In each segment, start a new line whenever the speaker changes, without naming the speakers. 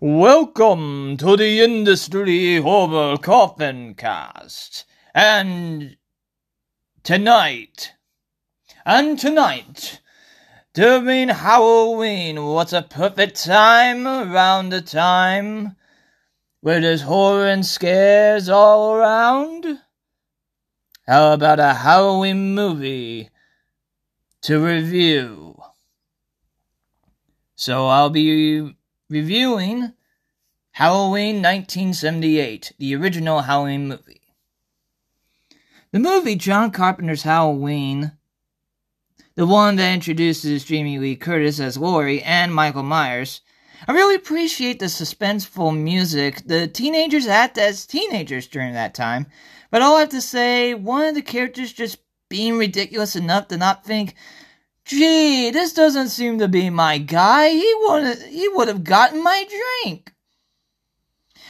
Welcome to the Industry Horror Coffin Cast. And tonight, and tonight, during Halloween, what's a perfect time around the time where there's horror and scares all around? How about a Halloween movie to review? So I'll be reviewing Halloween 1978, the original Halloween movie. The movie John Carpenter's Halloween, the one that introduces Jamie Lee Curtis as Laurie and Michael Myers, I really appreciate the suspenseful music. The teenagers act as teenagers during that time, but all I have to say, one of the characters just being ridiculous enough to not think, Gee, this doesn't seem to be my guy. He would he would have gotten my drink.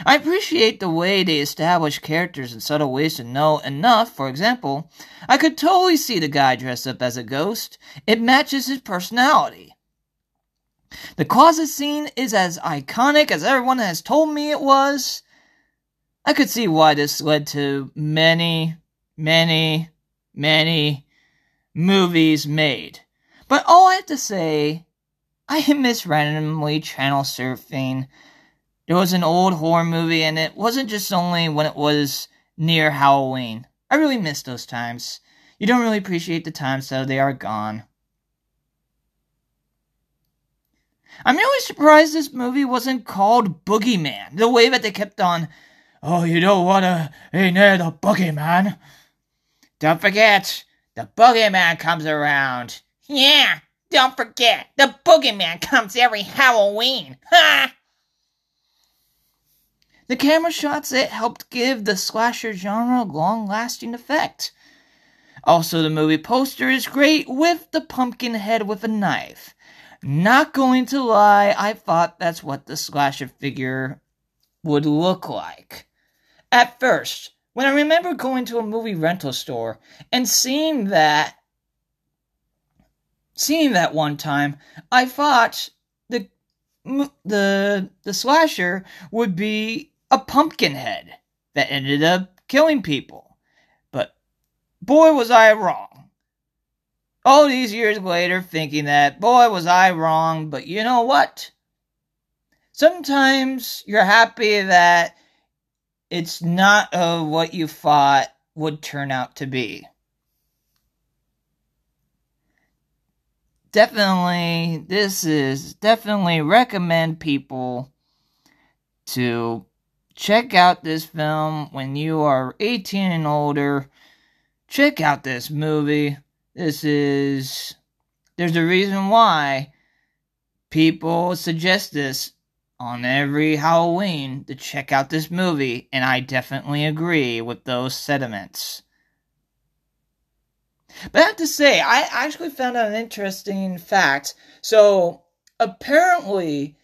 I appreciate the way they establish characters in subtle ways to know enough. For example, I could totally see the guy dressed up as a ghost. It matches his personality. The closet scene is as iconic as everyone has told me it was. I could see why this led to many, many, many movies made. But all I have to say, I miss randomly channel surfing. There was an old horror movie, and it wasn't just only when it was near Halloween. I really miss those times. You don't really appreciate the times, so they are gone. I'm really surprised this movie wasn't called Boogeyman, the way that they kept on, oh, you don't want to be near the Boogeyman. Don't forget, the Boogeyman comes around. Yeah, don't forget, the boogeyman comes every Halloween. Ha! The camera shots it helped give the slasher genre a long lasting effect. Also, the movie poster is great with the pumpkin head with a knife. Not going to lie, I thought that's what the slasher figure would look like. At first, when I remember going to a movie rental store and seeing that seeing that one time, I thought the the the slasher would be a pumpkin head that ended up killing people. But boy was I wrong. All these years later thinking that boy was I wrong, but you know what? Sometimes you're happy that it's not uh, what you thought would turn out to be. Definitely this is definitely recommend people to check out this film when you are 18 and older. Check out this movie. This is there's a reason why people suggest this on every halloween to check out this movie and i definitely agree with those sentiments but I have to say, I actually found out an interesting fact. So apparently,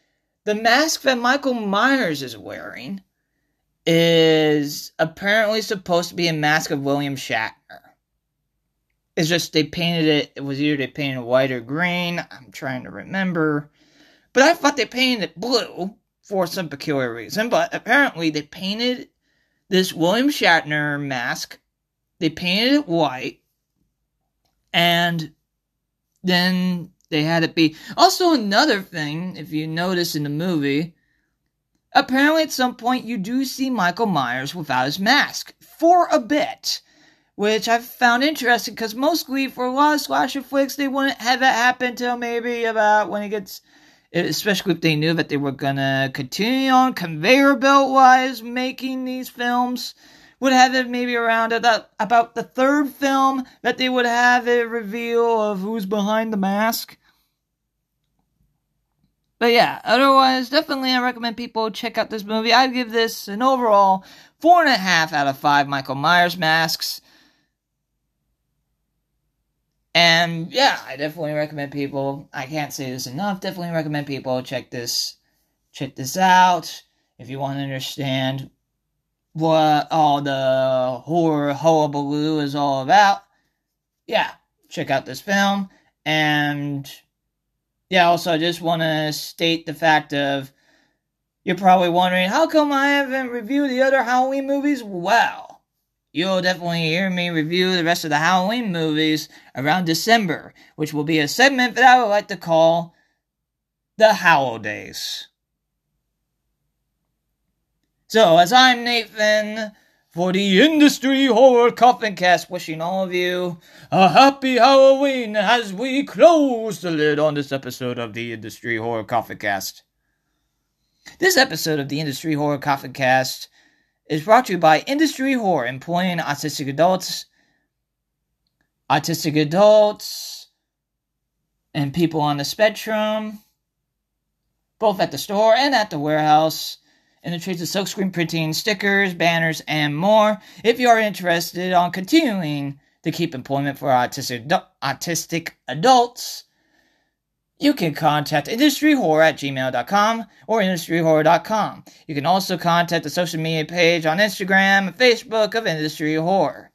the mask that Michael Myers is wearing is apparently supposed to be a mask of William Shatner. It's just they painted it, it was either they painted it white or green. I'm trying to remember. But I thought they painted it blue for some peculiar reason. But apparently, they painted this William Shatner mask, they painted it white, and then they had it be. Also, another thing, if you notice in the movie, apparently at some point you do see Michael Myers without his mask for a bit. Which I've found interesting because mostly for a lot of slasher flicks, they wouldn't have that happen till maybe about when it gets especially if they knew that they were gonna continue on conveyor belt wise making these films would have it maybe around about, about the third film that they would have a reveal of who's behind the mask. But yeah, otherwise, definitely I recommend people check out this movie. I'd give this an overall four and a half out of five Michael Myers masks. And yeah, I definitely recommend people. I can't say this enough. Definitely recommend people check this, check this out if you want to understand what all the horror hullabaloo is all about, yeah, check out this film. And yeah, also I just want to state the fact of You're probably wondering, how come I haven't reviewed the other Halloween movies? Well, you'll definitely hear me review the rest of the Halloween movies around December, which will be a segment that I would like to call the Holidays. So, as I'm Nathan, for the Industry Horror Coffin Cast, wishing all of you a happy Halloween as we close the lid on this episode of the Industry Horror Coffin Cast. This episode of the Industry Horror Coffin Cast is brought to you by Industry Horror, employing autistic adults, autistic adults, and people on the spectrum, both at the store and at the warehouse, in the trades of silkscreen printing, stickers, banners, and more. If you are interested on continuing to keep employment for autistic, autistic adults, you can contact industryhorror at gmail.com or industryhorror.com. You can also contact the social media page on Instagram and Facebook of Industry Horror.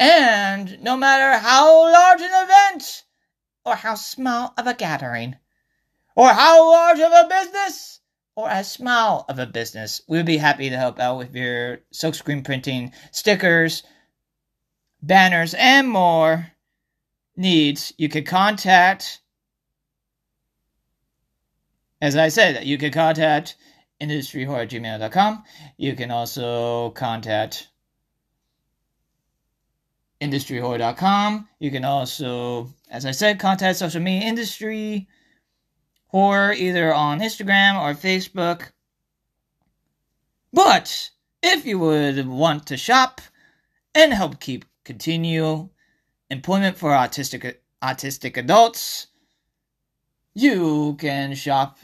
And no matter how large an event, or how small of a gathering, or how large of a business, or as small of a business, we would be happy to help out with your silkscreen printing, stickers, banners, and more needs, you can contact, as I said, you can contact industryhorror@gmail.com. You can also contact industryhorror.com. You can also, as I said, contact social media industry horror either on Instagram or Facebook. But if you would want to shop and help keep continue employment for autistic autistic adults. You can shop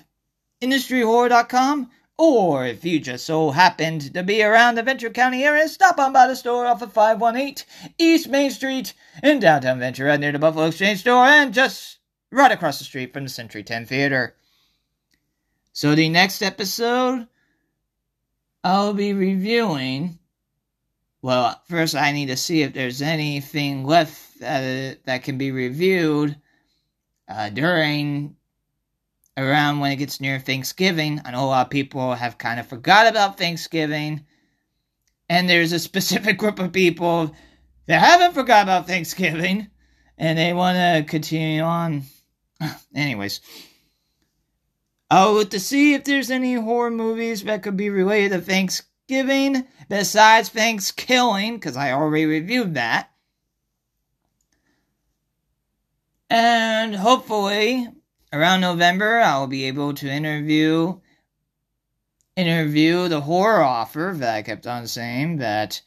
industryhorror.com or if you just so happened to be around the Ventura County area, stop on by the store off of 518 East Main Street in downtown Ventura near the Buffalo Exchange store and just right across the street from the Century 10 Theater. So the next episode, I'll be reviewing well, first I need to see if there's anything left that, that can be reviewed uh, during around when it gets near Thanksgiving. I know a lot of people have kind of forgot about Thanksgiving, and there's a specific group of people that haven't forgot about Thanksgiving, and they want to continue on. Anyways, look to see if there's any horror movies that could be related to Thanksgiving Thanksgiving besides Thanksgiving, because I already reviewed that. And hopefully, around November, I'll be able to interview interview the horror offer that I kept on saying that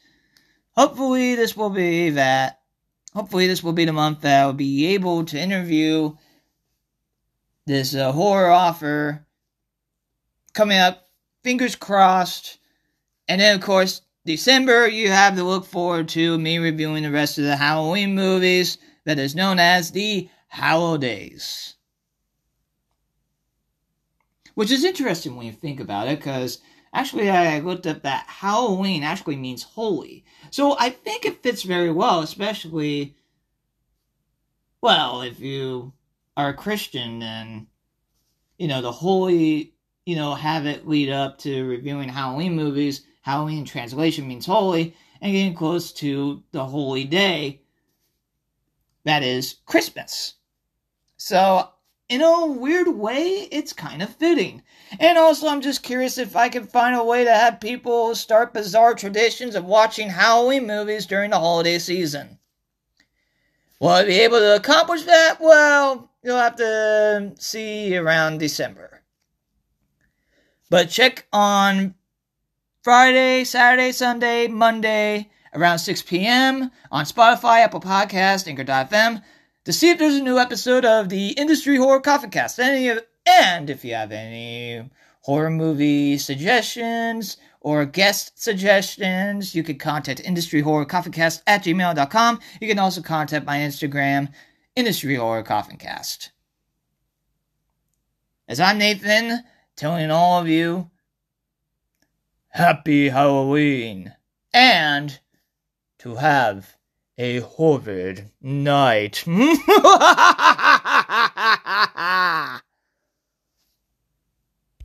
hopefully this will be that hopefully this will be the month that I'll be able to interview this uh, horror offer coming up fingers crossed and then, of course, December, you have to look forward to me reviewing the rest of the Halloween movies that is known as the Holidays. Which is interesting when you think about it, because actually I looked up that Halloween actually means holy. So I think it fits very well, especially, well, if you are a Christian, then, you know, the holy, you know, have it lead up to reviewing Halloween movies Halloween translation means holy, and getting close to the holy day that is Christmas. So, in a weird way, it's kind of fitting. And also, I'm just curious if I can find a way to have people start bizarre traditions of watching Halloween movies during the holiday season. Will I be able to accomplish that? Well, you'll have to see around December. But check on Friday, Saturday, Sunday, Monday, around 6 p.m. on Spotify, Apple Podcast, Anchor.fm to see if there's a new episode of the Industry Horror Coffin Cast. Any of, and if you have any horror movie suggestions or guest suggestions, you can contact Industry Horror Coffin Cast at gmail.com. You can also contact my Instagram, Industry Horror Coffin Cast. As I'm Nathan, telling all of you Happy Halloween and to have a horrid night.